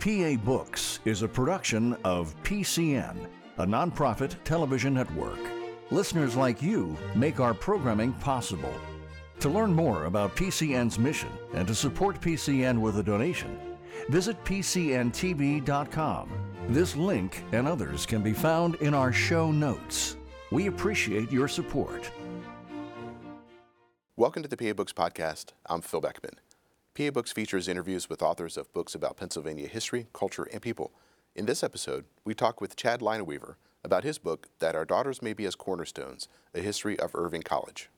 PA Books is a production of PCN, a nonprofit television network. Listeners like you make our programming possible. To learn more about PCN's mission and to support PCN with a donation, visit PCNTV.com. This link and others can be found in our show notes. We appreciate your support. Welcome to the PA Books Podcast. I'm Phil Beckman. PA Books features interviews with authors of books about Pennsylvania history, culture, and people. In this episode, we talk with Chad Leinaweaver about his book, That Our Daughters May Be as Cornerstones A History of Irving College.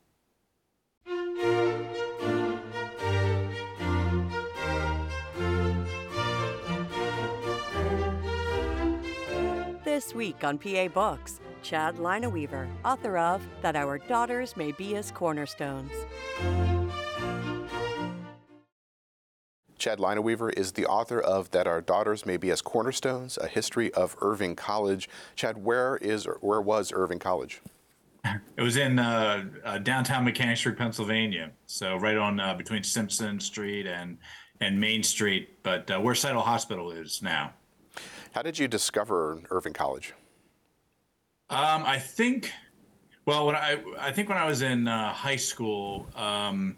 This week on PA Books, Chad Leinaweaver, author of That Our Daughters May Be as Cornerstones. Chad Leinaweaver is the author of That Our Daughters May Be as Cornerstones, A History of Irving College. Chad, where is where was Irving College? It was in uh, uh, downtown Mechanicsburg, Pennsylvania. So right on uh, between Simpson Street and and Main Street, but uh, where Seidle Hospital is now. How did you discover Irving College? Um, I think, well, when I I think when I was in uh, high school, um,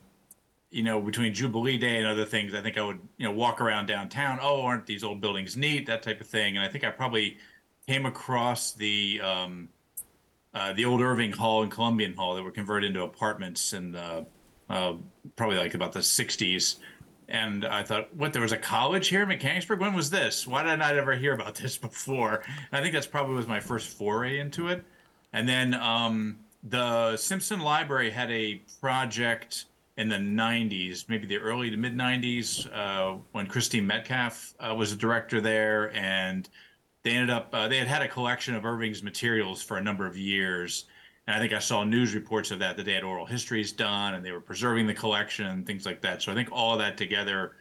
you know, between Jubilee Day and other things, I think I would you know walk around downtown. Oh, aren't these old buildings neat? That type of thing. And I think I probably came across the um, uh, the old Irving Hall and Columbian Hall that were converted into apartments in uh, probably like about the 60s. And I thought, what, there was a college here in Mechanicsburg? When was this? Why did I not ever hear about this before? And I think that's probably was my first foray into it. And then um, the Simpson Library had a project in the 90s, maybe the early to mid 90s, uh, when Christine Metcalf uh, was a director there. And they ended up, uh, they had had a collection of Irving's materials for a number of years. And I think I saw news reports of that, that they had oral histories done and they were preserving the collection and things like that. So I think all that together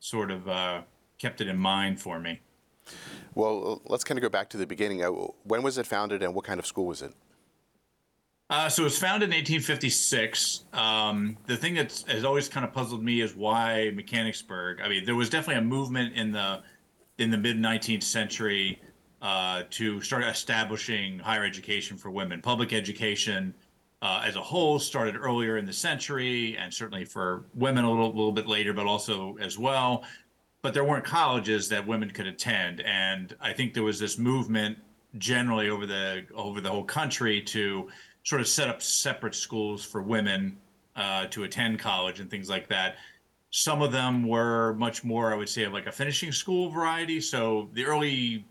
sort of uh, kept it in mind for me. Well, let's kind of go back to the beginning. Uh, When was it founded and what kind of school was it? Uh, so it was founded in 1856. Um, the thing that has always kind of puzzled me is why Mechanicsburg. I mean, there was definitely a movement in the in the mid 19th century uh, to start establishing higher education for women. Public education uh, as a whole started earlier in the century, and certainly for women a little, little bit later, but also as well. But there weren't colleges that women could attend, and I think there was this movement generally over the over the whole country to sort of set up separate schools for women uh, to attend college and things like that. Some of them were much more, I would say, of like a finishing school variety. So the early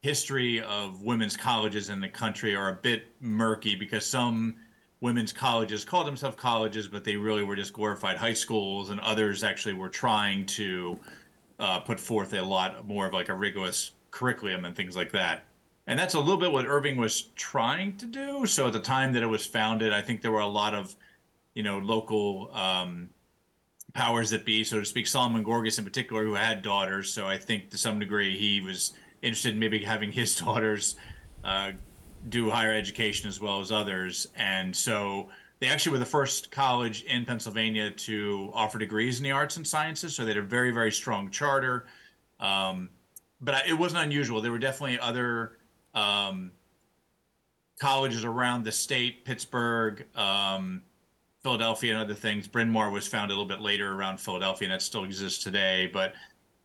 history of women's colleges in the country are a bit murky because some women's colleges called themselves colleges, but they really were just glorified high schools, and others actually were trying to uh, put forth a lot more of like a rigorous curriculum and things like that. And that's a little bit what Irving was trying to do. So at the time that it was founded, I think there were a lot of, you know, local um, powers that be, so to speak. Solomon Gorgas in particular, who had daughters. So I think to some degree he was interested in maybe having his daughters uh, do higher education as well as others. And so they actually were the first college in Pennsylvania to offer degrees in the arts and sciences. So they had a very, very strong charter. Um, but it wasn't unusual. There were definitely other um, colleges around the state, Pittsburgh, um, Philadelphia, and other things. Bryn Mawr was founded a little bit later around Philadelphia, and that still exists today. But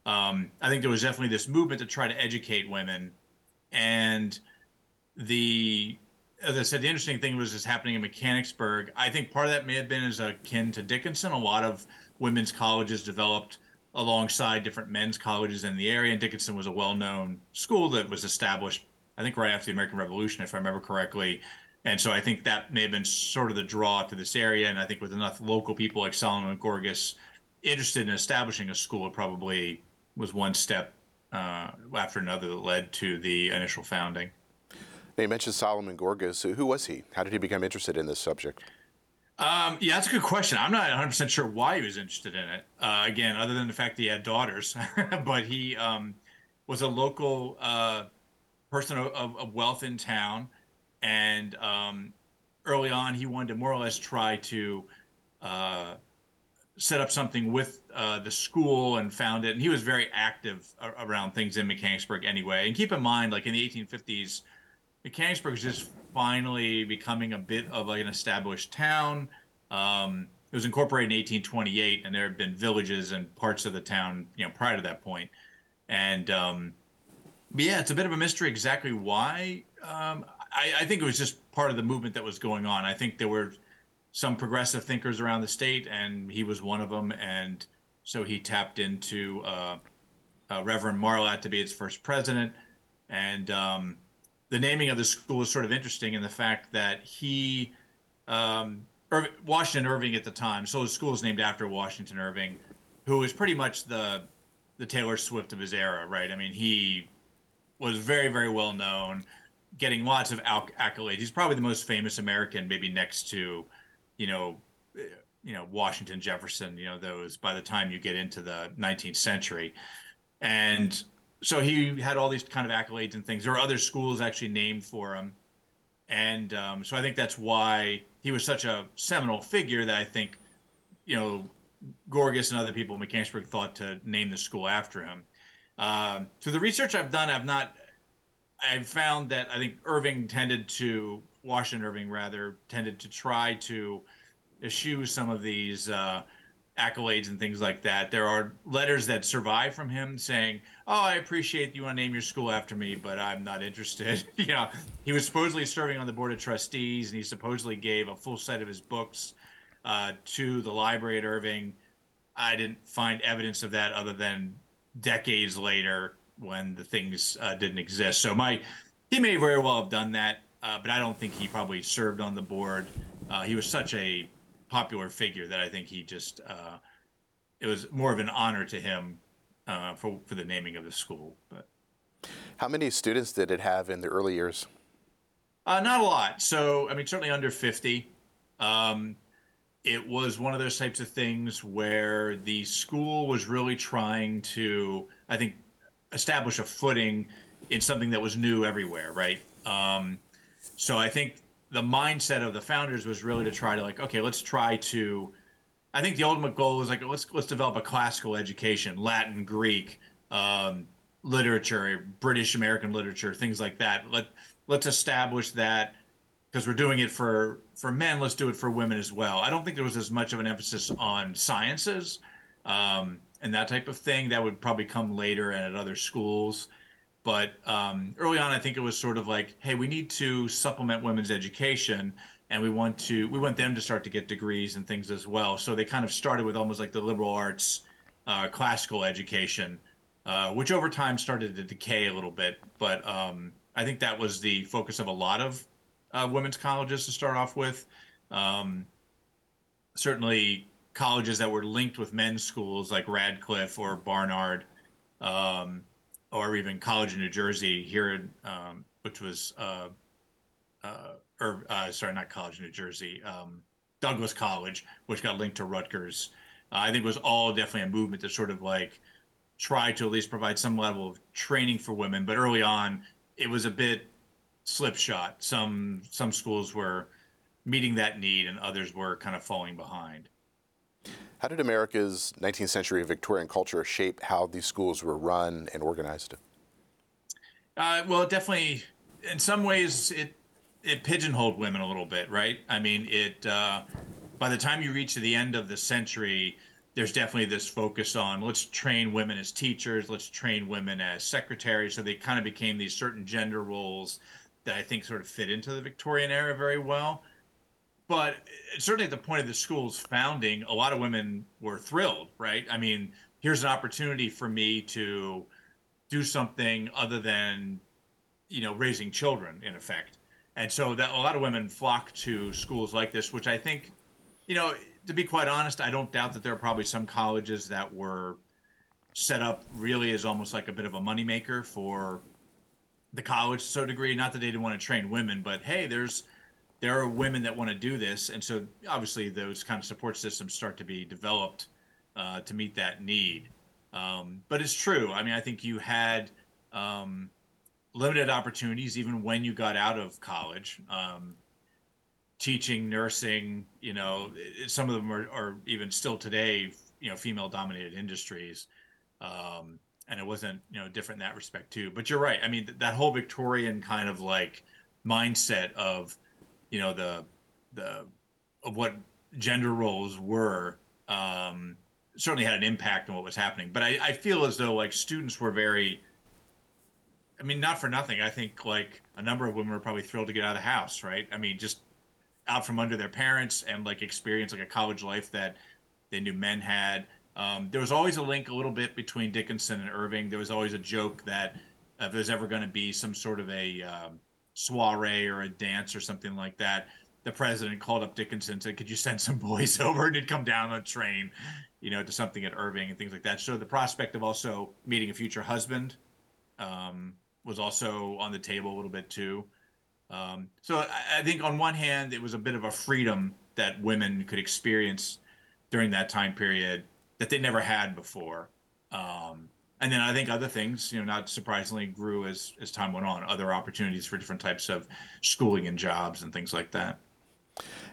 um, I think there was definitely this movement to try to educate women. And the, as I said, the interesting thing was this happening in Mechanicsburg. I think part of that may have been as akin to Dickinson. A lot of women's colleges developed alongside different men's colleges in the area. And Dickinson was a well known school that was established, I think, right after the American Revolution, if I remember correctly. And so I think that may have been sort of the draw to this area. And I think with enough local people like Solomon Gorgas interested in establishing a school, it probably was one step uh, after another that led to the initial founding. Now, you mentioned Solomon Gorgas. Who was he? How did he become interested in this subject? Um, yeah, that's a good question. I'm not 100% sure why he was interested in it. Uh, again, other than the fact that he had daughters, but he um, was a local uh, person of, of, wealth in town. And um, early on, he wanted to more or less try to uh, set up something with uh, the school and found it. And he was very active around things in Mechanicsburg anyway. And keep in mind, like in the 1850s, Mechanicsburg is just finally becoming a bit of like an established town. Um, it was incorporated in 1828, and there had been villages and parts of the town, you know, prior to that point. And um, yeah, it's a bit of a mystery exactly why. Um, I, I, think it was just part of the movement that was going on. I think there were some progressive thinkers around the state, and he was one of them. And so he tapped into uh, uh, Reverend Marlatt to be its first president. And um, the naming of the school is sort of interesting in the fact that he, um, Washington Irving at the time, so the school is named after Washington Irving, who was pretty much the the Taylor Swift of his era, right? I mean, he was very, very well known, getting lots of accolades. He's probably the most famous American, maybe next to you know, you know Washington, Jefferson, you know those. By the time you get into the 19th century, and so he had all these kind of accolades and things. There are other schools actually named for him, and um, so I think that's why he was such a seminal figure that I think, you know, Gorgas and other people in Mechanicsburg thought to name the school after him. Um, the research I've done, I've not. I've found that I think Irving tended to Washington Irving rather tended to try to eschew some of these uh, accolades and things like that. There are letters that survive from him saying, "Oh, I appreciate you want to name your school after me, but I'm not interested." you know, he was supposedly serving on the board of trustees, and he supposedly gave a full set of his books uh, to the library at Irving. I didn't find evidence of that other than decades later when the things uh, didn't exist. So my he may very well have done that uh, but I don't think he probably served on the board. Uh, he was such a popular figure that I think he just uh, it was more of an honor to him uh, for for the naming of the school. But how many students did it have in the early years? Uh, not a lot. So I mean, certainly under fifty. Um, it was one of those types of things where the school was really trying to, I think, establish a footing in something that was new everywhere, right? Um, so I think the mindset of the founders was really to try to like, okay, let's try to. I think the ultimate goal was like let's let's develop a classical education, Latin, Greek, um, literature, British American literature, things like that. Let let's establish that because we're doing it for for men. Let's do it for women as well. I don't think there was as much of an emphasis on sciences um, and that type of thing. That would probably come later and at other schools. But um, early on, I think it was sort of like, hey, we need to supplement women's education, and we want to we want them to start to get degrees and things as well. So they kind of started with almost like the liberal arts, uh, classical education, uh, which over time started to decay a little bit. But um, I think that was the focus of a lot of uh, women's colleges to start off with. Um, certainly, colleges that were linked with men's schools like Radcliffe or Barnard. Um, or even College in New Jersey here, um, which was, uh, uh, or uh, sorry, not College in New Jersey, um, Douglass College, which got linked to Rutgers. I think was all definitely a movement to sort of like try to at least provide some level of training for women. But early on, it was a bit slipshod. Some some schools were meeting that need, and others were kind of falling behind. How did America's 19th century Victorian culture shape how these schools were run and organized? Uh, well, definitely, in some ways, it it pigeonholed women a little bit, right? I mean, it uh, by the time you reach the end of the century, there's definitely this focus on let's train women as teachers, let's train women as secretaries. So they kind of became these certain gender roles that I think sort of fit into the Victorian era very well but eh, certainly at the point of the school's founding, a lot of women were thrilled, right? I mean, here's an opportunity for me to do something other than, you know, raising children in effect. And so that a lot of women flock to schools like this, which I think, you know, to be quite honest, I don't doubt that there are probably some colleges that were set up really as almost like a bit of a moneymaker for the college so degree. Not that they didn't want to train women, but hey, there's there are women that want to do this, and so obviously those kind of support systems start to be developed uh, to meet that need. Um, but it's true. I mean, I think you had um, limited opportunities even when you got out of college. Um, teaching, nursing. You know, some of them are, are even still today, you know, female-dominated industries. Um, and it wasn't, you know, different in that respect too. But you're right. I mean, that whole Victorian kind of like mindset of, you know, the the of what gender roles were um, certainly had an impact on what was happening. But I, I feel as though like students were very I mean, not for nothing. I think like a number of women were probably thrilled to get out of the house, right? I mean, just out from under their parents and like experience like a college life that they knew men had. Um, there was always a link a little bit between Dickinson and Irving. There was always a joke that if there's ever going to be some sort of a um, soiree or a dance or something like that, the president called up Dickinson and said, "Could you send some boys over?" And he'd come down on a train, you know, to something at Irving and things like that. So the prospect of also meeting a future husband um, was also on the table a little bit too. Um, so I, I, think on one hand, it was a bit of a freedom that women could experience during that time period that they never had before. Um, and then I think other things, you know, not surprisingly, grew as as time went on. Other opportunities for different types of schooling and jobs and things like that.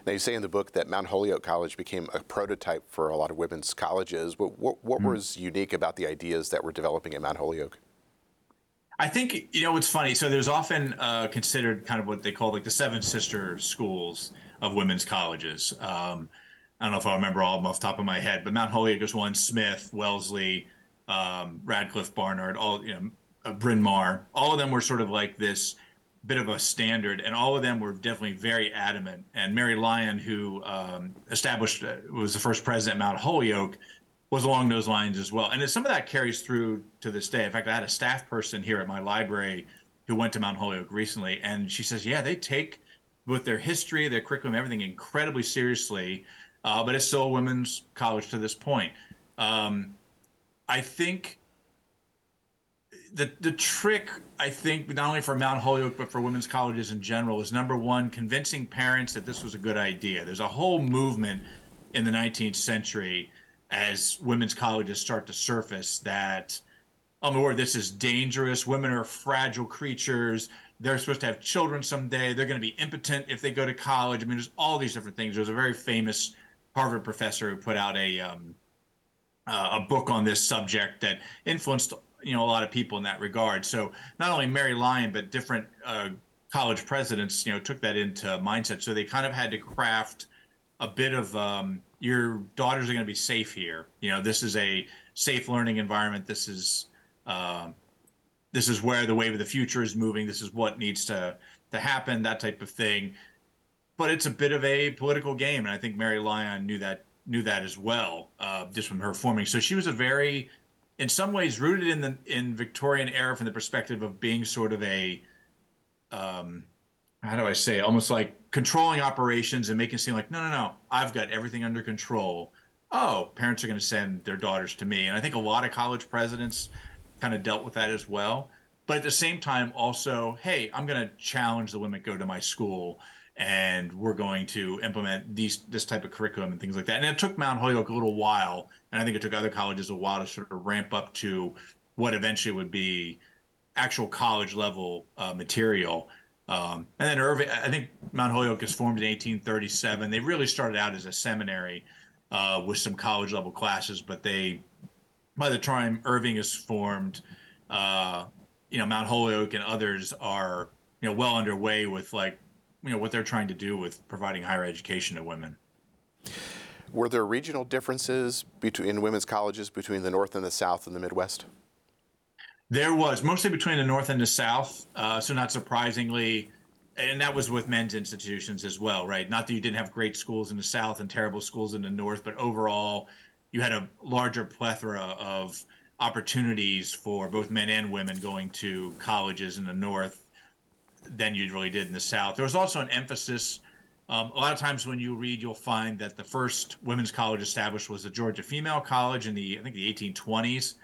Now, you say in the book that Mount Holyoke College became a prototype for a lot of women's colleges. What, what, what mm-hmm. was unique about the ideas that were developing at Mount Holyoke? I think you know what's funny. So there's often uh, considered kind of what they call like the seven sister schools of women's colleges. Um, I don't know if I remember all of them off the top of my head, but Mount Holyoke is one. Smith, Wellesley, um, Radcliffe, Barnard, all you know, uh, Bryn Mawr. All of them were sort of like this bit of a standard, and all of them were definitely very adamant. And Mary Lyon, who um, established uh, was the first president at Mount Holyoke, was along those lines as well. And some of that carries through to this day. In fact, I had a staff person here at my library who went to Mount Holyoke recently, and she says, yeah, they take with their history, their curriculum, everything incredibly seriously. Uh, but it's still a women's college to this point. Um, I think the the trick, I think, not only for Mount Holyoke but for women's colleges in general, is number one, convincing parents that this was a good idea. There's a whole movement in the 19th century as women's colleges start to surface that oh my word this is dangerous. Women are fragile creatures. They're supposed to have children someday. They're going to be impotent if they go to college. I mean there's all these different things. There's a very famous harvard professor who put out a um, uh, a book on this subject that influenced you know a lot of people in that regard so not only mary lyon but different uh, college presidents you know took that into mindset so they kind of had to craft a bit of um, your daughters are going to be safe here. You know, this is a safe learning environment. This is uh, this is where the wave of the future is moving. This is what needs to to happen. That type of thing. But it's a bit of a political game, and I think Mary Lyon knew that knew that as well, uh, just from her forming. So she was a very, in some ways, rooted in the in Victorian era from the perspective of being sort of a, um, how do I say, almost like controlling operations and making it seem like no no no i've got everything under control. Oh parents are going to send their daughters to me. And i think a lot of college presidents kind of dealt with that as well. But at the same time also hey i'm going to challenge the women go to my school and we're going to implement these this type of curriculum and things like that and it took mount holyoke a little while and i think it took other colleges a while to sort of ramp up to what eventually would be actual college level uh, material um, and then Irving, I think Mount Holyoke is formed in 1837. They really started out as a seminary uh, with some college level classes, but they, by the time Irving is formed, uh, you know, Mount Holyoke and others are, you know, well underway with like, you know, what they're trying to do with providing higher education to women. Were there regional differences between women's colleges between the North and the South and the Midwest? There was mostly between the North and the South. Uh, so not surprisingly, and that was with men's institutions as well, right? Not that you didn't have great schools in the South and terrible schools in the North, but overall, you had a larger plethora of opportunities for both men and women going to colleges in the North than you really did in the South. There was also an emphasis. Um, a lot of times when you read, you'll find that the first women's college established was the Georgia Female College in the I think the 1820s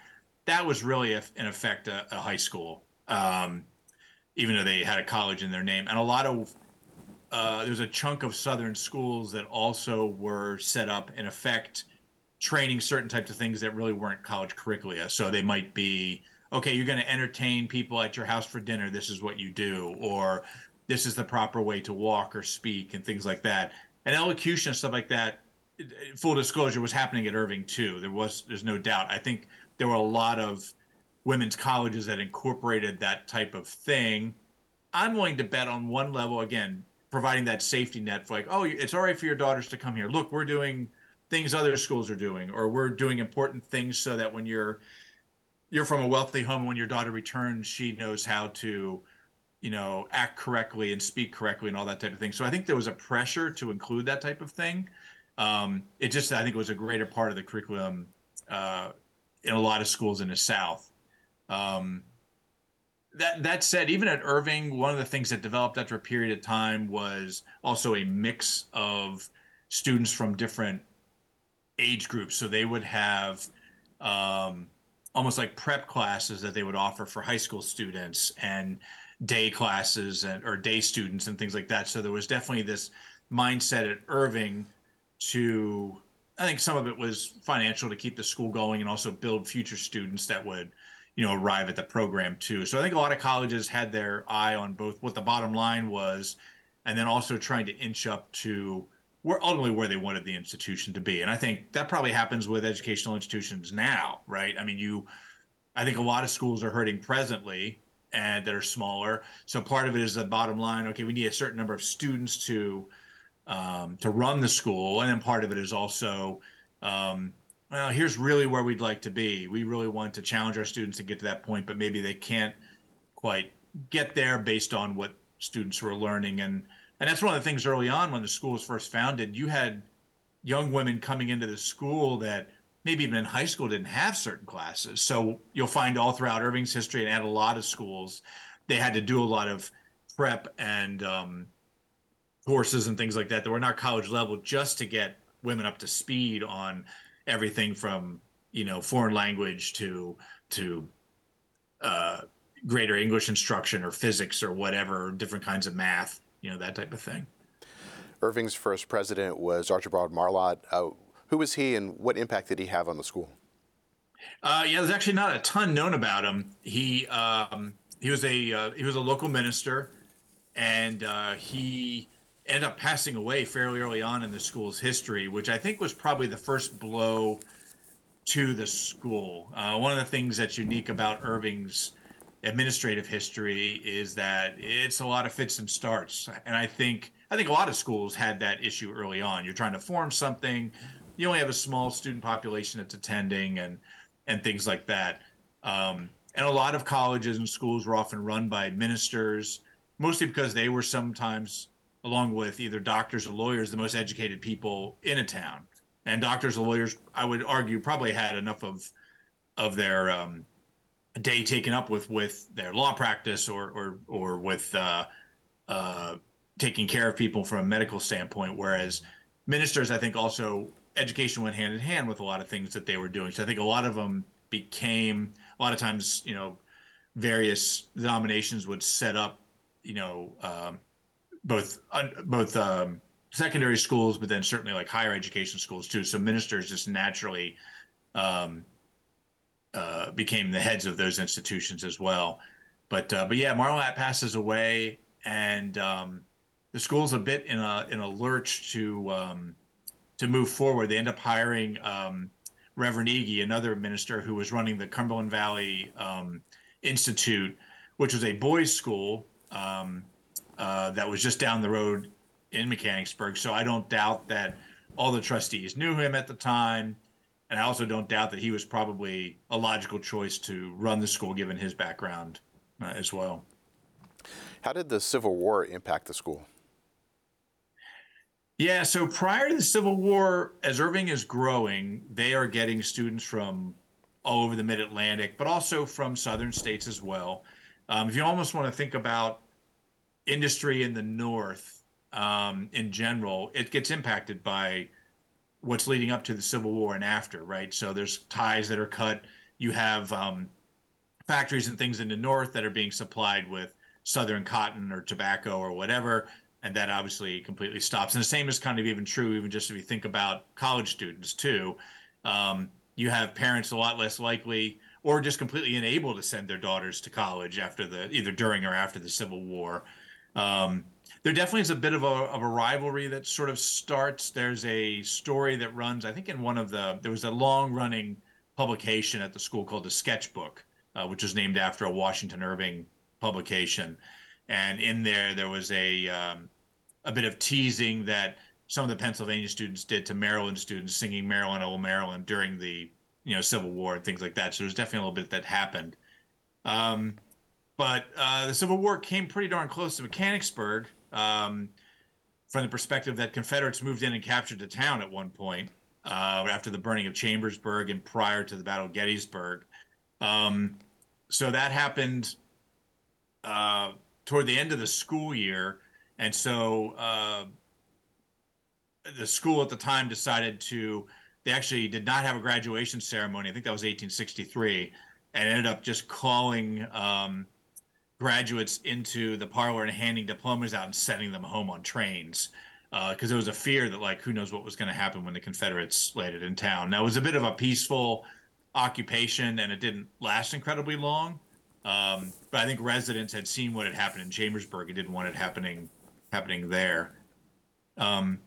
that was really, a, in effect, a, a high school, um, even though they had a college in their name. And a lot of uh, there's a chunk of Southern schools that also were set up, in effect, training certain types of things that really weren't college curricula. So they might be, okay, you're going to entertain people at your house for dinner. This is what you do. Or this is the proper way to walk or speak and things like that. And elocution and stuff like that. Full disclosure was happening at Irving too. There was there's no doubt. I think there were a lot of women's colleges that incorporated that type of thing. I'm willing to bet on one level again, providing that safety net for like, oh, it's all right for your daughters to come here. Look, we're doing things other schools are doing, or we're doing important things so that when you're you're from a wealthy home, when your daughter returns, she knows how to, you know, act correctly and speak correctly and all that type of thing. So I think there was a pressure to include that type of thing. Um, it just I think it was a greater part of the curriculum uh, in a lot of schools in the South. Um, that that said, even at Irving, one of the things that developed after a period of time was also a mix of students from different age groups. So they would have um, almost like prep classes that they would offer for high school students and day classes and or day students and things like that. So there was definitely this mindset at Irving to I think some of it was financial to keep the school going and also build future students that would, you know, arrive at the program too. So I think a lot of colleges had their eye on both what the bottom line was and then also trying to inch up to were ultimately where they wanted the institution to be. And I think that probably happens with educational institutions now, right? I mean, you, I think a lot of schools are hurting presently and that are smaller. So part of it is the bottom line. Okay, we need a certain number of students to um, to run the school, and then part of it is also, um, well, here's really where we'd like to be. We really want to challenge our students to get to that point, but maybe they can't quite get there based on what students were learning and and that's one of the things early on when the school was first founded. You had young women coming into the school that maybe even in high school didn't have certain classes. So you'll find all throughout Irving's history and at a lot of schools, they had to do a lot of prep and um, courses and things like that that were not college level just to get women up to speed on everything from you know foreign language to to uh, greater English instruction or physics or whatever, different kinds of math you know, that type of thing. Irving's first president was Archibald Marlott. Uh, who was he and what impact did he have on the school? Uh, yeah, there's actually not a ton known about him. He um, he was a uh, he was a local minister, and uh, he ended up passing away fairly early on in the school's history, which I think was probably the first blow to the school. Uh, one of the things that's unique about Irving's administrative history is that it's a lot of fits and starts. And i think i think a lot of schools had that issue early on. You're trying to form something you only have a small student population that's attending and and things like that. Um, and a lot of colleges and schools were often run by ministers mostly because they were sometimes along with either doctors or lawyers the most educated people in a town. And doctors or lawyers i would argue probably had enough of of their um, day taken up with with their law practice or or or with uh, uh, taking care of people from a medical standpoint. Whereas ministers, I think, also education went hand in hand with a lot of things that they were doing. So I think a lot of them became a lot of times, you know, various denominations would set up, you know, um, both both um, secondary schools, but then certainly like higher education schools too. So ministers just naturally um, uh, became the heads of those institutions as well. But uh, but yeah, Marlott passes away, and um, the school's a bit in a in a lurch to um, to move forward. They end up hiring um, Reverend Iggy, another minister who was running the Cumberland Valley um, Institute, which was a boys' school um, uh, that was just down the road in Mechanicsburg. So I don't doubt that all the trustees knew him at the time and I also don't doubt that he was probably a logical choice to run the school given his background uh, as well. How did the Civil War impact the school? Yeah, so prior to the Civil War, as Irving is growing, they are getting students from all over the Mid Atlantic, but also from southern states as well. Um, if you almost want to think about industry in the North um, in general, it gets impacted by what's leading up to the Civil War and after, right? So there's ties that are cut. You have um, factories and things in the north that are being supplied with southern cotton or tobacco or whatever, and that obviously completely stops. And the same is kind of even true, even just if you think about college students too. Um, you have parents a lot less likely or just completely unable to send their daughters to college after the either during or after the Civil War. Um, there definitely is a bit of a, of a rivalry that sort of starts. There's a story that runs, I think, in one of the, there was a long running publication at the school called the Sketchbook, uh, which was named after a Washington Irving publication. And in there, there was a, um, a bit of teasing that some of the Pennsylvania students did to Maryland students singing Maryland, Old Maryland during the you know Civil War and things like that. So there's definitely a little bit that happened. Um, but uh, the Civil War came pretty darn close to Mechanicsburg um, from the perspective that Confederates moved in and captured the town at one point uh, after the burning of Chambersburg and prior to the Battle of Gettysburg. Um, so that happened uh, toward the end of the school year. And so uh, the school at the time decided to, they actually did not have a graduation ceremony. I think that was 1863, and ended up just calling um, graduates into the parlor and handing diplomas out and sending them home on trains because uh, there was a fear that like who knows what was going to happen when the Confederates landed in town. Now it was a bit of a peaceful occupation and it didn't last incredibly long. Um, but I think residents had seen what had happened in Chambersburg and didn't want it happening happening there. Um,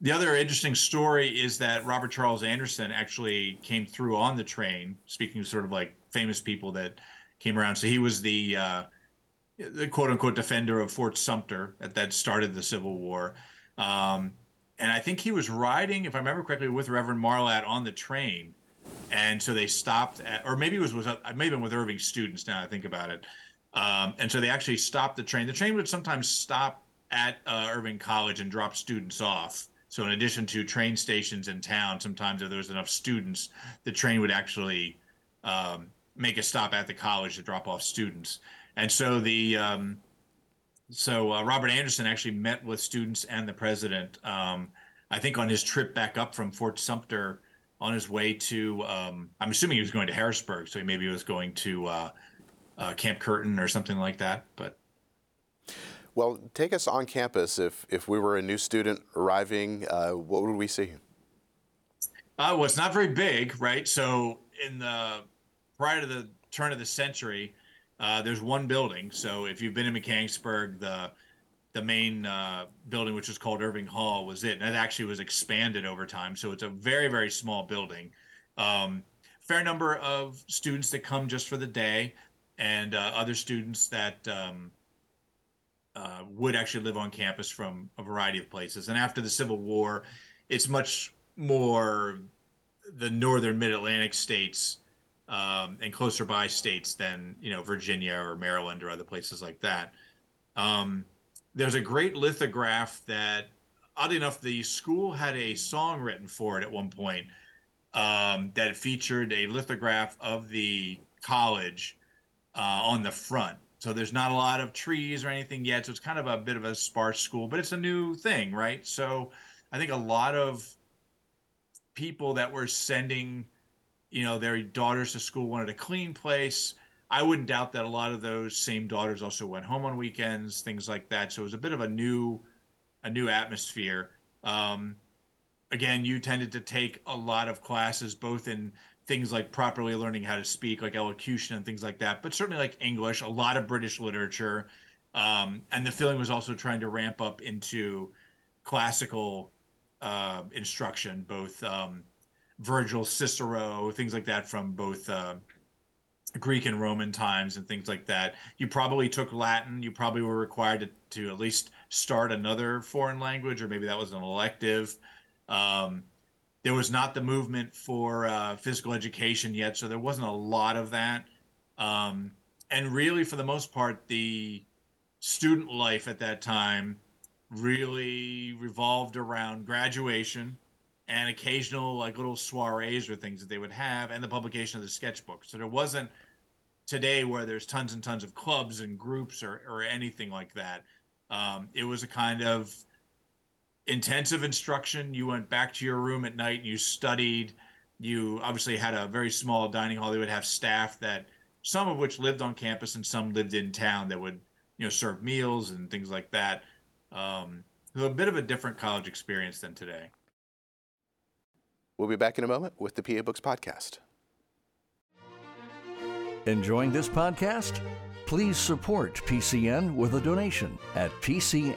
the other interesting story is that Robert Charles Anderson actually came through on the train. Speaking of sort of like famous people that came around, so he was the uh, the quote unquote defender of Fort Sumter that, that started the Civil War. Um, and I think he was riding, if I remember correctly, with Reverend Marlatt on the train. And so they stopped, at, or maybe it was, was maybe with Irving students. Now I think about it. Um, and so they actually stopped the train. The train would sometimes stop at uh, Irving College and drop students off. So in addition to train stations in town, sometimes if there was enough students, the train would actually um, make a stop at the college to drop off students. And so the um, so uh, Robert Anderson actually met with students and the president. Um, I think on his trip back up from Fort Sumter, on his way to um, I'm assuming he was going to Harrisburg, so he maybe was going to uh, uh, Camp Curtin or something like that. But well, take us on campus. If if we were a new student arriving, uh, what would we see? Uh, well, it's not very big, right? So in the prior to the turn of the century, uh, there's one building. So if you've been in Mechanicsburg, the the main uh, building, which was called Irving Hall, was it. And that actually was expanded over time. So it's a very, very small building. Um, fair number of students that come just for the day, and uh, other students that um, uh, would actually live on campus from a variety of places. And after the Civil War, it's much more the northern mid Atlantic states um, and closer by states than you know Virginia or Maryland or other places like that. Um, there's a great lithograph that, oddly enough, the school had a song written for it at one point um, that featured a lithograph of the college uh, on the front. So there's not a lot of trees or anything yet. So it's kind of a bit of a sparse school, but it's a new thing, right? So I think a lot of people that were sending you know their daughters to school wanted a clean place. I wouldn't doubt that a lot of those same daughters also went home on weekends things like that. So it was a bit of a new a new atmosphere. Um, again you tended to take a lot of classes both in things like properly learning how to speak like elocution and things like that but certainly like english a lot of british literature. Um, and the feeling was also trying to ramp up into classical uh, instruction both um, Virgil, Cicero, things like that from both uh, Greek and Roman times and things like that. You probably took Latin. You probably were required to, to at least start another foreign language, or maybe that was an elective. Um, there was not the movement for uh, physical education yet, so there wasn't a lot of that. Um, and really, for the most part, the student life at that time really revolved around graduation and occasional like little soirees or things that they would have and the publication of the sketchbook. So there wasn't today where there's tons and tons of clubs and groups or, or anything like that. Um, it was a kind of intensive instruction. You went back to your room at night and you studied you obviously had a very small dining hall. They would have staff that some of which lived on campus and some lived in town that would you know serve meals and things like that. Um, a bit of a different college experience than today We'll be back in a moment with the PA Books Podcast. Enjoying this podcast? Please support PCN with a donation at pcntv.com.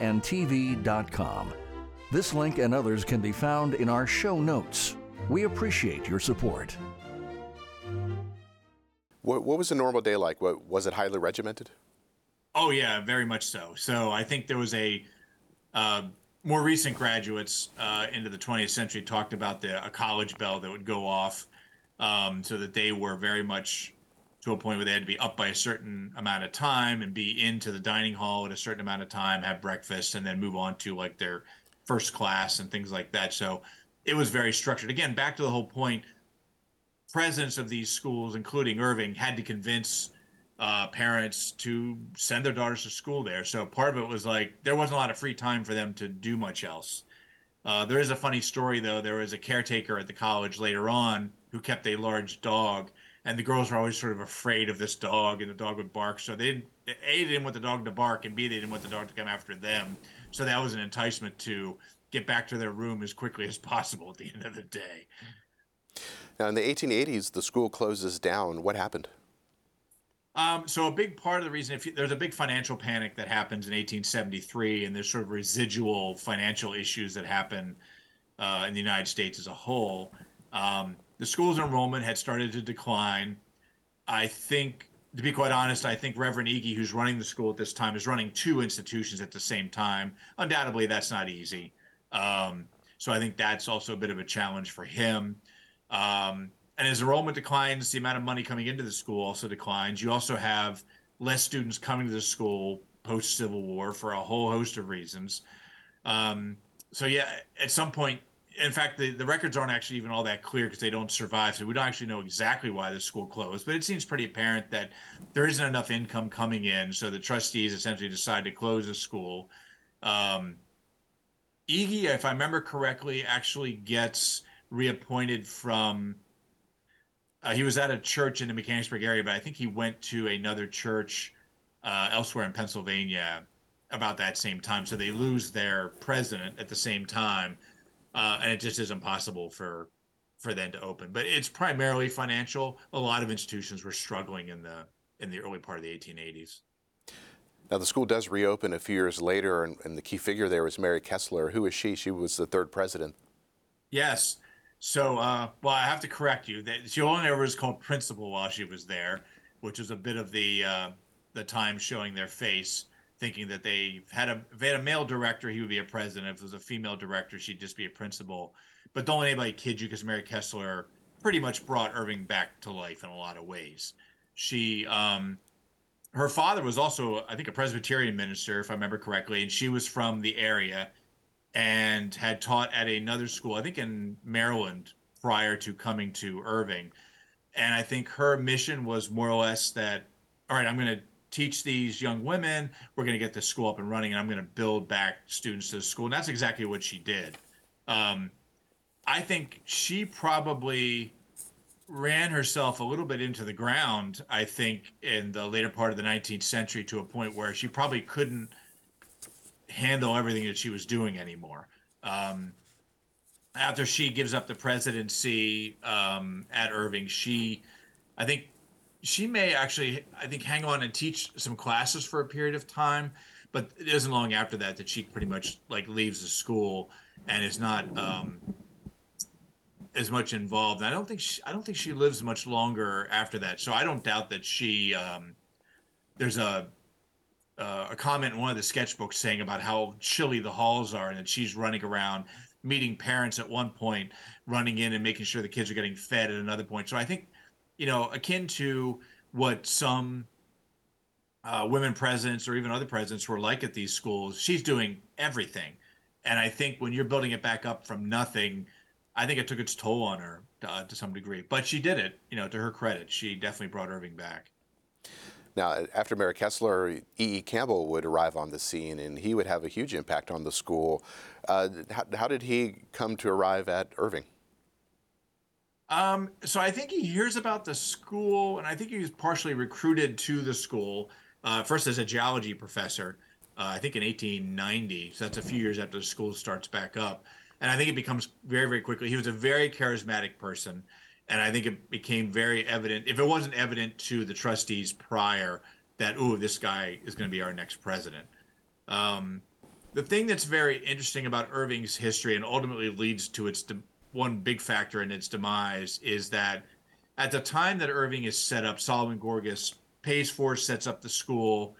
This link and others can be found in our show notes. We appreciate your support. What, what was a normal day like? What, was it highly regimented? Oh yeah, very much so. So I think there was a uh, more recent graduates uh, into the 20th century talked about the a college bell that would go off, um, so that they were very much to a point where they had to be up by a certain amount of time and be into the dining hall at a certain amount of time, have breakfast, and then move on to like their first class and things like that. So it was very structured. Again, back to the whole point presidents of these schools, including Irving, had to convince uh, parents to send their daughters to school there. So part of it was like there wasn't a lot of free time for them to do much else. Uh, there is a funny story though. There was a caretaker at the college later on who kept a large dog, and the girls were always sort of afraid of this dog, and the dog would bark. So they a they didn't want the dog to bark, and b they didn't want the dog to come after them. So that was an enticement to get back to their room as quickly as possible at the end of the day. Now, in the 1880s, the school closes down. What happened? Um, so a big part of the reason, if you, there's a big financial panic that happens in 1873, and there's sort of residual financial issues that happen uh, in the United States as a whole, um, the school's enrollment had started to decline. I think, to be quite honest, I think Reverend Iggy, who's running the school at this time, is running two institutions at the same time. Undoubtedly, that's not easy. Um, so I think that's also a bit of a challenge for him. Um, and as enrollment declines, the amount of money coming into the school also declines. You also have less students coming to the school post Civil War for a whole host of reasons. Um, so yeah, at some point, in fact, the, the records aren't actually even all that clear because they don't survive. So we don't actually know exactly why the school closed, but it seems pretty apparent that there isn't enough income coming in. So the trustees essentially decide to close the school. Um, Iggy, if I remember correctly, actually gets reappointed from uh, he was at a church in the Mechanicsburg area, but I think he went to another church uh, elsewhere in Pennsylvania about that same time. So they lose their president at the same time, uh, and it just isn't possible for for them to open. But it's primarily financial. A lot of institutions were struggling in the in the early part of the 1880s. Now the school does reopen a few years later, and, and the key figure there was Mary Kessler. Who is she? She was the third president. Yes. So, uh, well, I have to correct you. That she only ever was called principal while she was there, which was a bit of the uh, the time showing their face, thinking that they had a if they had a male director, he would be a president. If it was a female director, she'd just be a principal. But don't let anybody kid you, because Mary Kessler pretty much brought Irving back to life in a lot of ways. She, um, her father was also, I think, a Presbyterian minister, if I remember correctly, and she was from the area and had taught at another school, I think in Maryland, prior to coming to Irving. And I think her mission was more or less that, all right, I'm going to teach these young women, we're going to get the school up and running, and I'm going to build back students to the school. And that's exactly what she did. Um, I think she probably ran herself a little bit into the ground, I think, in the later part of the 19th century to a point where she probably couldn't handle everything that she was doing anymore. Um, after she gives up the presidency um, at Irving, she, I think, she may actually, I think, hang on and teach some classes for a period of time. But it isn't long after that that she pretty much like leaves the school and is not um, as much involved. And I don't think she, I don't think she lives much longer after that. So I don't doubt that she. Um, there's a uh, a comment in one of the sketchbooks saying about how chilly the halls are and that she's running around meeting parents at one point, running in and making sure the kids are getting fed at another point. So I think, you know, akin to what some uh, women presidents or even other presidents were like at these schools, she's doing everything. And I think when you're building it back up from nothing, I think it took its toll on her uh, to some degree. But she did it, you know, to her credit. She definitely brought Irving back. Now, after Mary Kessler, E. E. Campbell would arrive on the scene, and he would have a huge impact on the school. Uh, how, how, did he come to arrive at Irving? Um, so I think he hears about the school, and I think he was partially recruited to the school uh, first as a geology professor. Uh, I think in 1890, so that's a few years after the school starts back up. And I think it becomes very, very quickly. He was a very charismatic person and I think it became very evident. If it wasn't evident to the trustees prior, that oh this guy is going to be our next president. Um, the thing that's very interesting about Irving's history and ultimately leads to its de- one big factor in its demise is that at the time that Irving is set up, Solomon Gorgas pays for, sets up the school,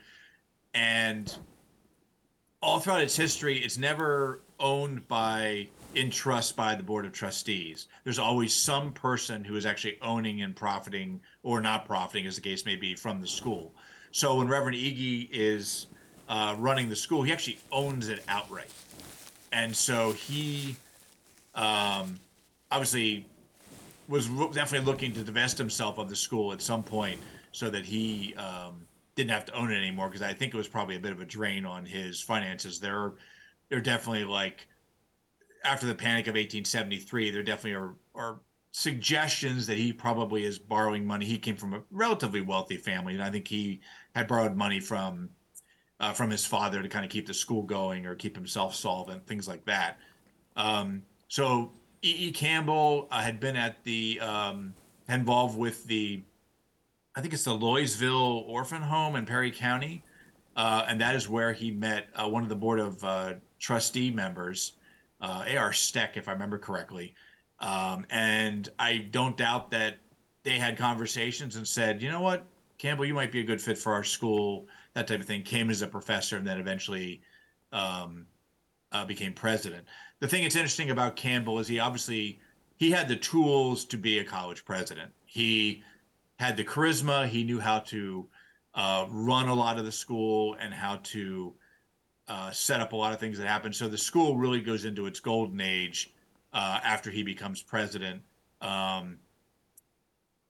and all throughout its history, it's never owned by in trust by the board of trustees. There's always some person who is actually owning and profiting or not profiting, as the case may be, from the school. So when Reverend Iggy is uh, running the school, he actually owns it outright, and so he um, obviously was definitely looking to divest himself of the school at some point so that he um, didn't have to own it anymore because I think it was probably a bit of a drain on his finances. They're they're definitely like after the panic of 1873, there definitely are, are suggestions that he probably is borrowing money. He came from a relatively wealthy family, and I think he had borrowed money from uh, from his father to kind of keep the school going or keep himself solvent, things like that. Um, so E. E. Campbell uh, had been at the um, involved with the, I think it's the Loysville Orphan Home in Perry County, uh, and that is where he met uh, one of the board of uh, trustee members, uh, A.R. Steck, if I remember correctly. Um, and I don't doubt that they had conversations and said, you know what, Campbell, you might be a good fit for our school, that type of thing. Came as a professor and then eventually um, uh, became president. The thing that's interesting about Campbell is he obviously he had the tools to be a college president. He had the charisma. He knew how to uh, run a lot of the school and how to uh, set up a lot of things that happen. So the school really goes into its golden age uh, after he becomes president. Um,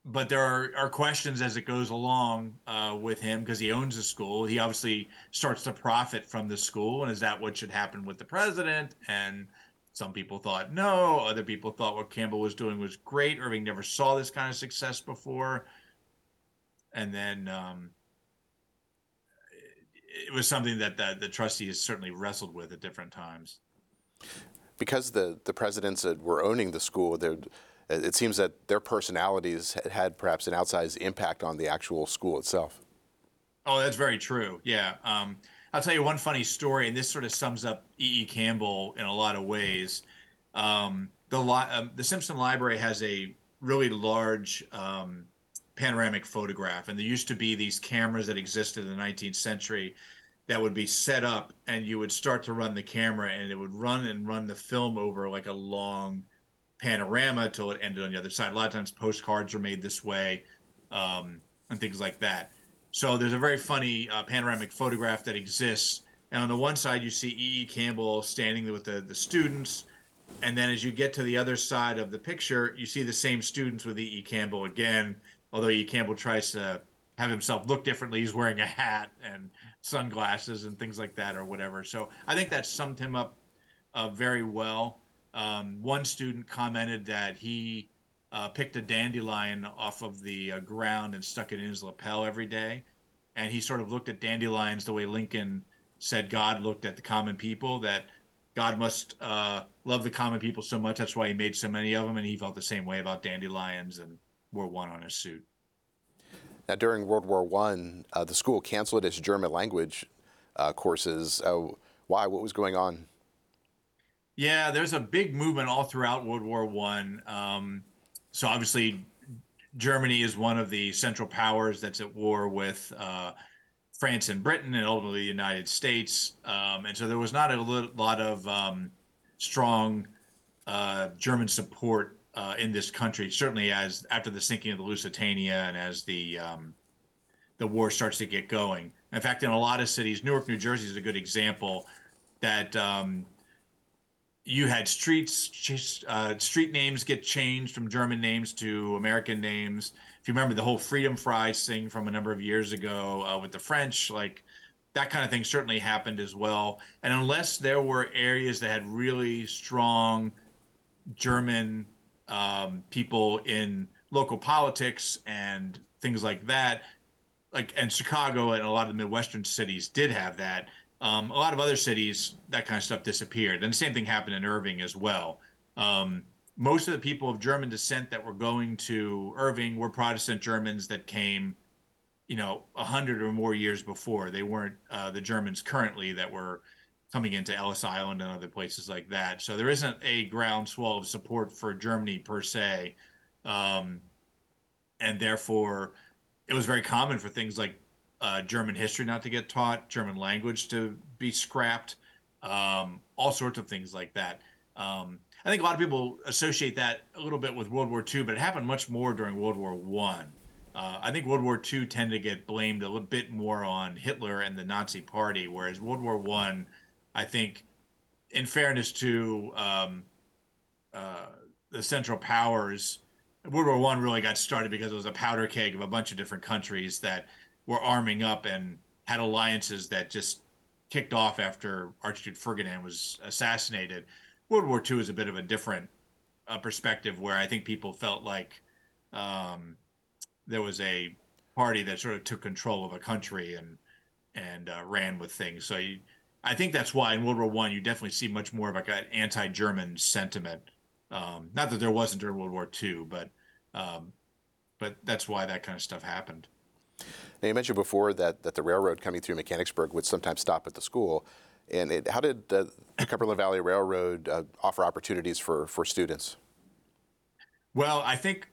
but there are, are questions as it goes along uh, with him because he owns the school. He obviously starts to profit from the school, and is that what should happen with the president? And some people thought no. Other people thought what Campbell was doing was great. Irving never saw this kind of success before, and then um, it, was something that the, the trustees certainly wrestled with at different times. Because the the presidents that were owning the school, it seems that their personalities had perhaps an outsized impact on the actual school itself. Oh, that's very true. Yeah. Um, I'll tell you one funny story, and this sort of sums up E. E. Campbell in a lot of ways. Um, the um, the Simpson Library has a really large um, panoramic photograph, and there used to be these cameras that existed in the 19th century that would be set up, and you would start to run the camera, and it would run and run the film over like a long panorama till it ended on the other side. A lot of times postcards are made this way um, and things like that. So there's a very funny uh, panoramic photograph that exists. And on the one side, you see E. E. Campbell standing with the, the students. And then as you get to the other side of the picture, you see the same students with E. E. Campbell again. Although E. Campbell tries to have himself look differently, he's wearing a hat and sunglasses and things like that or whatever. So I think that summed him up uh, very well. Um, one student commented that he uh, picked a dandelion off of the uh, ground and stuck it in his lapel every day. And he sort of looked at dandelions the way Lincoln said God looked at the common people, that God must uh, love the common people so much. That's why he made so many of them. And he felt the same way about dandelions and wore one on his suit. Now, during World War One, uh, the school canceled its German language uh, courses. Uh, why? What was going on? Yeah, there's a big movement all throughout World War One. Um, so obviously, Germany is one of the central powers that's at war with uh, France and Britain, and ultimately the United States. Um, and so there was not a lot of um, strong uh, German support uh, in this country. Certainly, as after the sinking of the Lusitania and as the um, the war starts to get going. In fact, in a lot of cities, Newark, New Jersey is a good example that um, you had streets uh, street names get changed from German names to American names. If you remember the whole freedom fries thing from a number of years ago uh, with the French, like that kind of thing certainly happened as well. And unless there were areas that had really strong German um, people in local politics and things like that, like and Chicago and a lot of the Midwestern cities did have that um, a lot of other cities, that kind of stuff disappeared. And the same thing happened in Irving as well. Um, most of the people of German descent that were going to Irving were Protestant Germans that came you know, a hundred or more years before. They weren't uh, the Germans currently that were coming into Ellis Island and other places like that. So there isn't a groundswell of support for Germany per se, um, and therefore it was very common for things like uh, German history not to get taught, German language to be scrapped, um, all sorts of things like that. Um, I think a lot of people associate that a little bit with World War II, but it happened much more during World War One. Uh, I think World War II tended to get blamed a little bit more on Hitler and the Nazi Party, whereas World War One, I, I think, in fairness to um, uh, the Central Powers, World War One really got started because it was a powder keg of a bunch of different countries that were arming up and had alliances that just kicked off after Archduke Ferdinand was assassinated. World War II is a bit of a different uh, perspective where I think people felt like um, there was a party that sort of took control of a country and and uh, ran with things. So you, I think that's why in World War One you definitely see much more of like an anti-German sentiment. Um, not that there wasn't during World War II, but um, but that's why that kind of stuff happened. Now you mentioned before that, that the railroad coming through Mechanicsburg would sometimes stop at the school. And it, how did uh, the Cumberland Valley Railroad uh, offer opportunities for, for students? Well, I think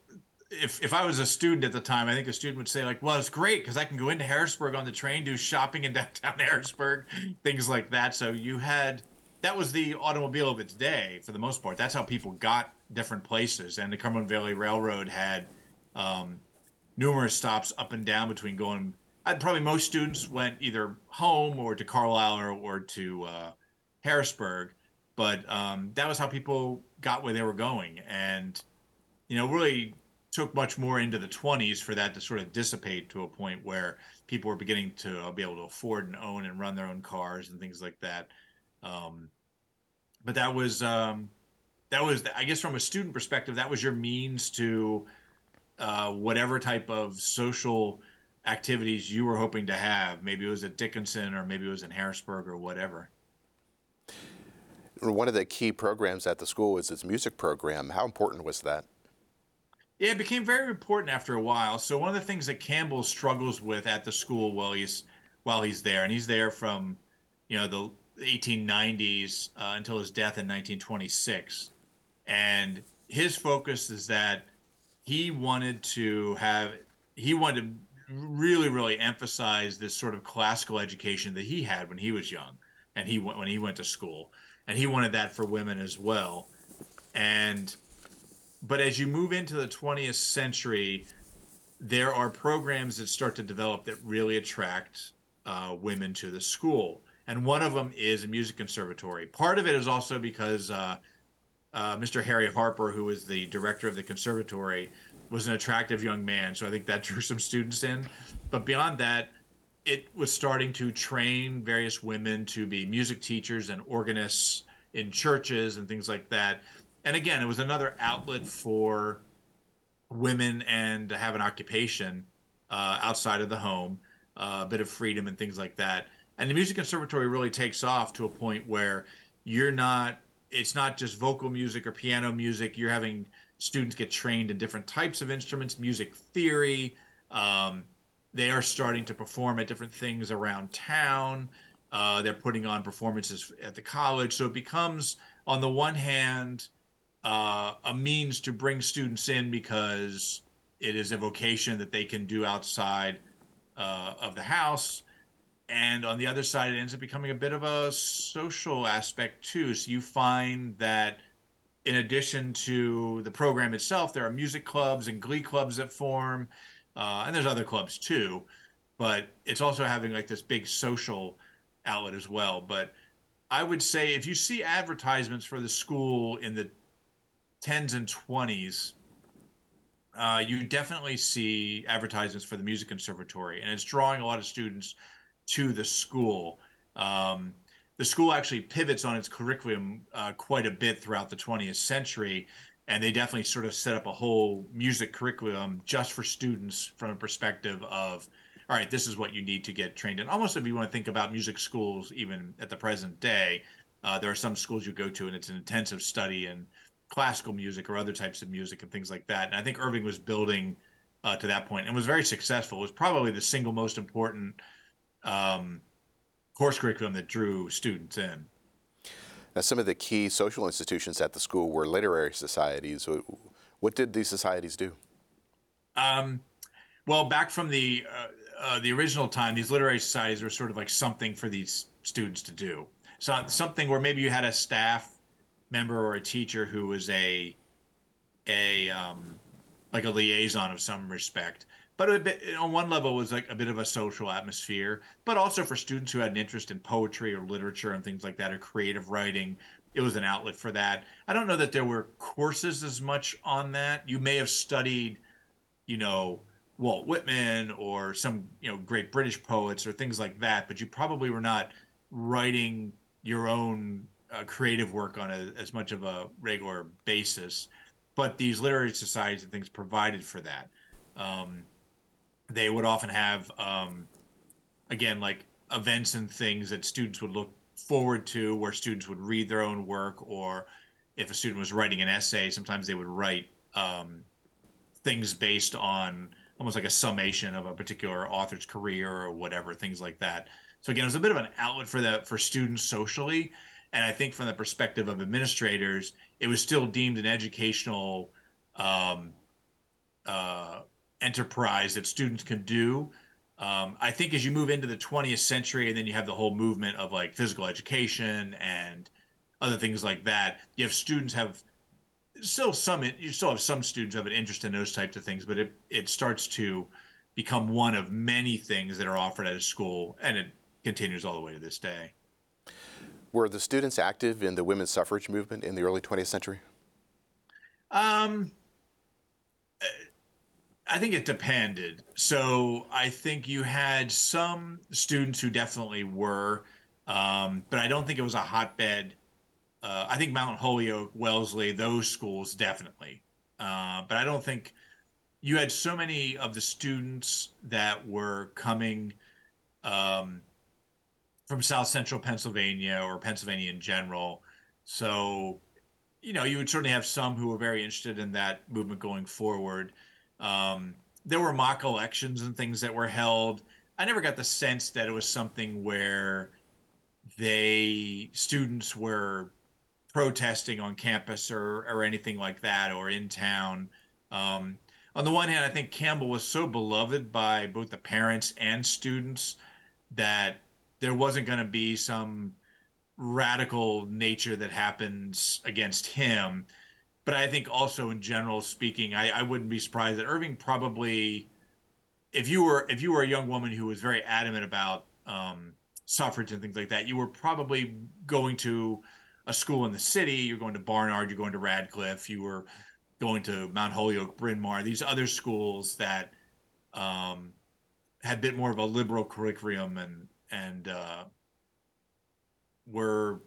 if if I was a student at the time, I think a student would say like, "Well, it's great because I can go into Harrisburg on the train, do shopping in downtown Harrisburg, things like that." So you had that was the automobile of its day for the most part. That's how people got different places, and the Cumberland Valley Railroad had um, numerous stops up and down between going. I'd probably most students went either home or to Carlisle or, or to uh, Harrisburg, but um, that was how people got where they were going, and you know, really took much more into the 20s for that to sort of dissipate to a point where people were beginning to uh, be able to afford and own and run their own cars and things like that. Um, but that was um, that was I guess from a student perspective, that was your means to uh, whatever type of social activities you were hoping to have. Maybe it was at Dickinson or maybe it was in Harrisburg or whatever. One of the key programs at the school was its music program. How important was that? Yeah, it became very important after a while. So one of the things that Campbell struggles with at the school while he's while he's there, and he's there from, you know, the 1890s uh, until his death in 1926, and his focus is that he wanted to have he wanted to really really emphasize this sort of classical education that he had when he was young, and he went when he went to school, and he wanted that for women as well, and but as you move into the 20th century, there are programs that start to develop that really attract uh, women to the school. And one of them is a music conservatory. Part of it is also because uh, uh, Mr. Harry Harper, who was the director of the conservatory, was an attractive young man. So I think that drew some students in. But beyond that, it was starting to train various women to be music teachers and organists in churches and things like that and again, it was another outlet for women and to have an occupation uh, outside of the home, uh, a bit of freedom and things like that. And the music conservatory really takes off to a point where you're not. It's not just vocal music or piano music. You're having students get trained in different types of instruments, music theory. Um, they are starting to perform at different things around town. Uh, they're putting on performances at the college. So it becomes, on the one hand, uh, a means to bring students in because it is a vocation that they can do outside uh, of the house. And on the other side, it ends up becoming a bit of a social aspect too. So you find that in addition to the program itself, there are music clubs and glee clubs that form, uh, and there's other clubs too. But it's also having like this big social outlet as well. But I would say if you see advertisements for the school in the 10s and 20s, uh, you definitely see advertisements for the music conservatory, and it's drawing a lot of students to the school. Um, the school actually pivots on its curriculum uh, quite a bit throughout the 20th century, and they definitely sort of set up a whole music curriculum just for students from a perspective of, all right, this is what you need to get trained in. Almost if you want to think about music schools, even at the present day, uh, there are some schools you go to, and it's an intensive study in classical music or other types of music and things like that. And I think Irving was building uh, to that point and was very successful. It was probably the single most important um, course curriculum that drew students in. Now, some of the key social institutions at the school were literary societies. What did these societies do? Um, well, back from the uh, uh, the original time, these literary societies were sort of like something for these students to do. So something where maybe you had a staff member or a teacher who was a a um, like a liaison of some respect. But bit, on one level, it was like a bit of a social atmosphere. But also for students who had an interest in poetry or literature and things like that, or creative writing, it was an outlet for that. I don't know that there were courses as much on that. You may have studied, you know, Walt Whitman or some you know great British poets or things like that, but you probably were not writing your own uh, creative work on a, as much of a regular basis. But these literary societies and things provided for that. Um, they would often have, um, again, like events and things that students would look forward to, where students would read their own work, or if a student was writing an essay, sometimes they would write um, things based on almost like a summation of a particular author's career or whatever, things like that. So again, it was a bit of an outlet for the for students socially, and I think from the perspective of administrators, it was still deemed an educational um, enterprise that students can do. Um, I think as you move into the 20th century, and then you have the whole movement of like physical education and other things like that, you have students have still some you still have some students have an interest in those types of things, but it it starts to become one of many things that are offered at a school, and it continues all the way to this day. Were the students active in the women's suffrage movement in the early 20th century? Um, I think it depended. So I think you had some students who definitely were, um, but I don't think it was a hotbed uh, I think Mount Holyoke, Wellesley, those schools definitely. Uh, but I don't think you had so many of the students that were coming um, from South Central Pennsylvania or Pennsylvania in general. So, you know, you would certainly have some who were very interested in that movement going forward. Um, there were mock elections and things that were held. I never got the sense that it was something where they students were protesting on campus or or anything like that or in town. Um, on the one hand, I think Campbell was so beloved by both the parents and students that there wasn't going to be some radical nature that happens against him. But I think also in general speaking, I, I wouldn't be surprised that Irving probably, if you were if you were a young woman who was very adamant about um, suffrage and things like that, you were probably going to a school in the city, you're going to Barnard, you're going to Radcliffe, you were going to Mount Holyoke, Bryn Mawr, these other schools that um, had a bit more of a liberal curriculum and and uh, were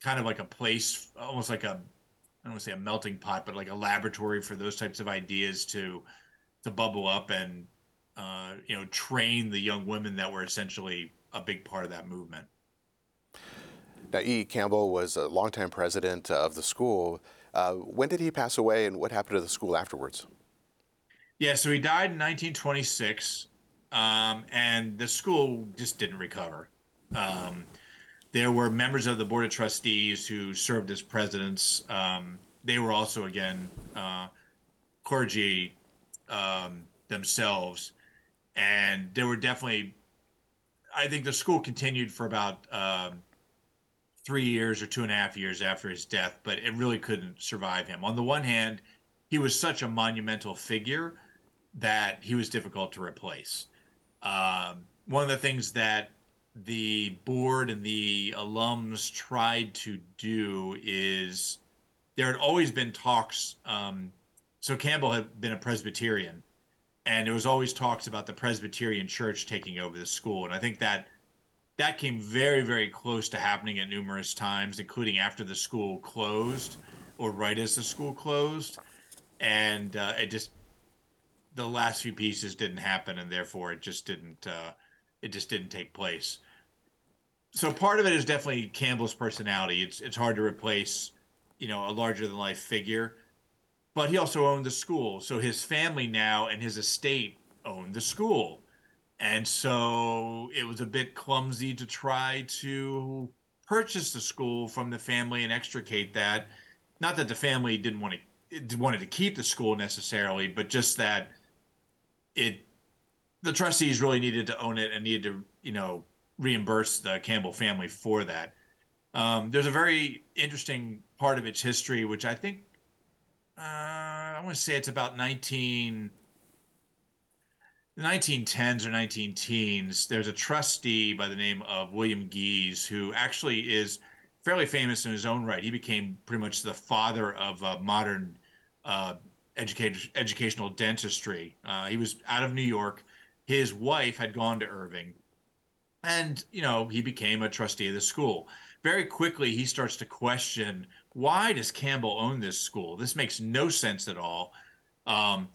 kind of like a place, almost like a I don't want to say a melting pot, but like a laboratory for those types of ideas to to bubble up and uh, you know train the young women that were essentially a big part of that movement. Now, E. Campbell was a longtime president of the school. Uh, when did he pass away, and what happened to the school afterwards? Yeah, so he died in 1926, um, and the school just didn't recover. Um, there were members of the board of trustees who served as presidents. Um, they were also, again, uh, clergy um, themselves, and there were definitely. I think the school continued for about um, three years or two and a half years after his death, but it really couldn't survive him. On the one hand, he was such a monumental figure that he was difficult to replace. Um, one of the things that the board and the alums tried to do is there had always been talks. Um, so Campbell had been a Presbyterian, and there was always talks about the Presbyterian Church taking over the school, and I think that that came very, very close to happening at numerous times, including after the school closed or right as the school closed. And uh, it just, the last few pieces didn't happen, and therefore it just didn't, uh, it just didn't take place. So part of it is definitely Campbell's personality. It's it's hard to replace, you know, a larger than life figure. but he also owned the school. So his family now and his estate owned the school. And so it was a bit clumsy to try to purchase the school from the family and extricate that. Not that the family didn't want to wanted to keep the school necessarily, but just that it the trustees really needed to own it and needed to, you know, reimburse the Campbell family for that. Um, there's a very interesting part of its history, which I think uh, I want to say it's about 19 1910s or 19 teens. There's a trustee by the name of William Gies who actually is fairly famous in his own right. He became pretty much the father of uh, modern uh, educational dentistry. Uh, he was out of New York. His wife had gone to Irving, and you know he became a trustee of the school. Very quickly, he starts to question why does Campbell own this school? This makes no sense at all. Um,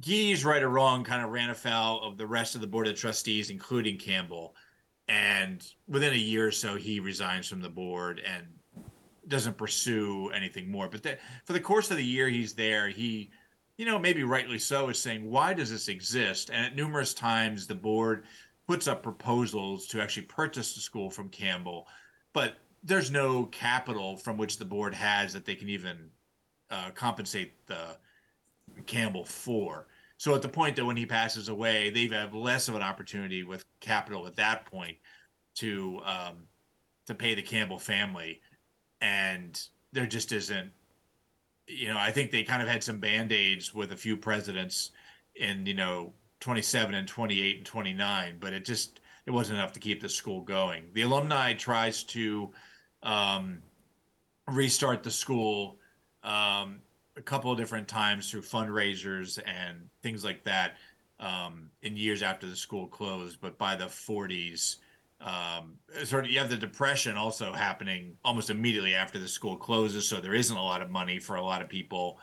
Gies, right or wrong, kind of ran afoul of the rest of the board of trustees, including Campbell. And within a year or so, he resigns from the board and doesn't pursue anything more. But for the course of the year he's there, he, you know, maybe rightly so, is saying, why does this exist? And at numerous times, the board puts up proposals to actually purchase the school from Campbell, but there's no capital from which the board has that they can even uh, compensate the Campbell for. So at the point that when he passes away, they have less of an opportunity with capital at that point to um, to pay the Campbell family, and there just isn't. You know, I think they kind of had some band aids with a few presidents in you know 27 and 28 and 29, but it just it wasn't enough to keep the school going. The alumni tries to um, restart the school um, a couple of different times through fundraisers and things like that um, in years after the school closed. But by the 40s, um, sort of you have the depression also happening almost immediately after the school closes. So there isn't a lot of money for a lot of people.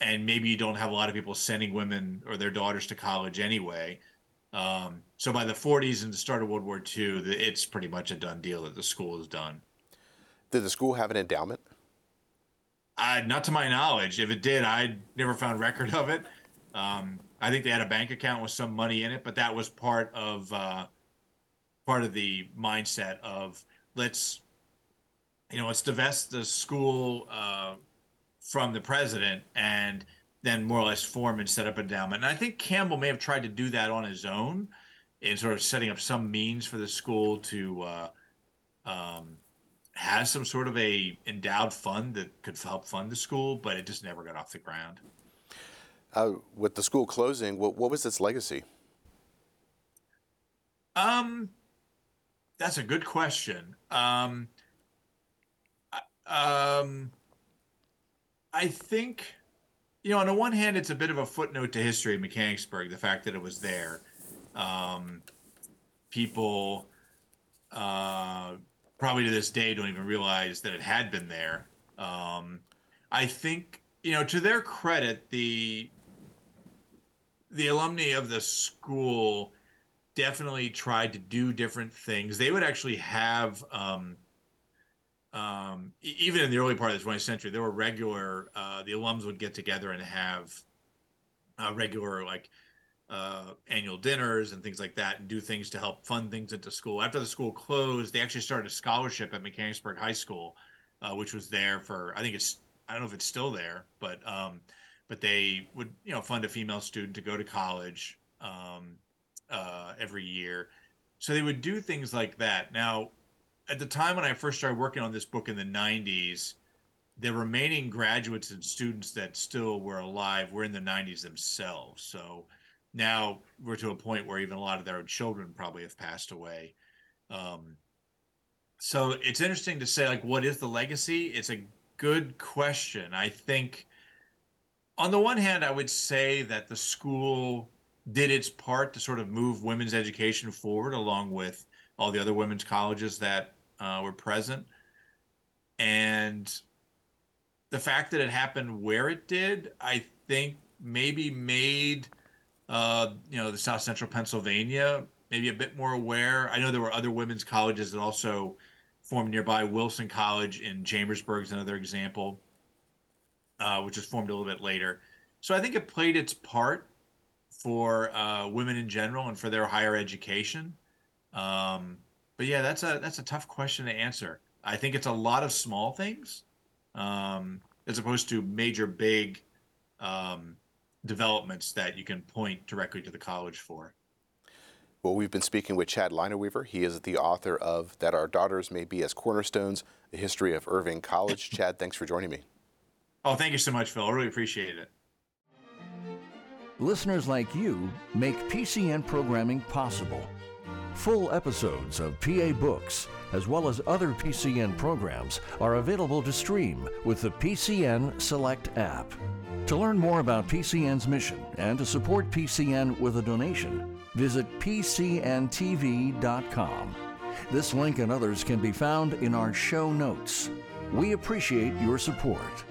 And maybe you don't have a lot of people sending women or their daughters to college anyway. Um, so by the 40s and the start of World War II, it's pretty much a done deal that the school is done. Did the school have an endowment? Uh, not to my knowledge. If it did, I never found record of it. Um, I think they had a bank account with some money in it, but that was part of uh, part of the mindset of let's, you know, let's divest the school uh, from the president and then more or less form and set up endowment. And I think Campbell may have tried to do that on his own in sort of setting up some means for the school to uh, um, has some sort of a endowed fund that could help fund the school, but it just never got off the ground. Uh, with the school closing, what, what was its legacy? Um, that's a good question. Um, um, I think, you know, on the one hand, it's a bit of a footnote to history of Mechanicsburg, the fact that it was there. Um, people, uh, probably to this day don't even realize that it had been there. Um, I think you know to their credit, the the alumni of the school definitely tried to do different things. They would actually have, um, um, even in the early part of the 20th century, there were regular, uh, the alums would get together and have uh, regular, like, uh, annual dinners and things like that and do things to help fund things into school. After the school closed, they actually started a scholarship at Mechanicsburg High School, uh, which was there for I think it's I don't know if it's still there, but um, but they would you know fund a female student to go to college um, uh, every year. So they would do things like that. Now, at the time when I first started working on this book in the '90s, the remaining graduates and students that still were alive were in the 90s themselves. So now we're to a point where even a lot of their children probably have passed away. Um, so it's interesting to say, like, what is the legacy? It's a good question. I think, on the one hand, I would say that the school did its part to sort of move women's education forward, along with all the other women's colleges that uh, were present. And the fact that it happened where it did, I think maybe made uh, you know, the South Central Pennsylvania, maybe a bit more aware. I know there were other women's colleges that also formed nearby. Wilson College in Chambersburg is another example. uh, which was formed a little bit later. So I think it played its part for uh, women in general and for their higher education. Um, but yeah, that's a that's a tough question to answer. I think it's a lot of small things, um, as opposed to major big um, developments that you can point directly to the college for. Well, we've been speaking with Chad Leinaweaver. He is the author of That Our Daughters May Be as Cornerstones, a history of Irving College. Chad, thanks for joining me. Oh, thank you so much, Phil. I really appreciate it. Listeners like you make PCN programming possible. Full episodes of PA Books, as well as other PCN programs, are available to stream with the PCN Select app. To learn more about PCN's mission and to support PCN with a donation, visit PCNTV.com. This link and others can be found in our show notes. We appreciate your support.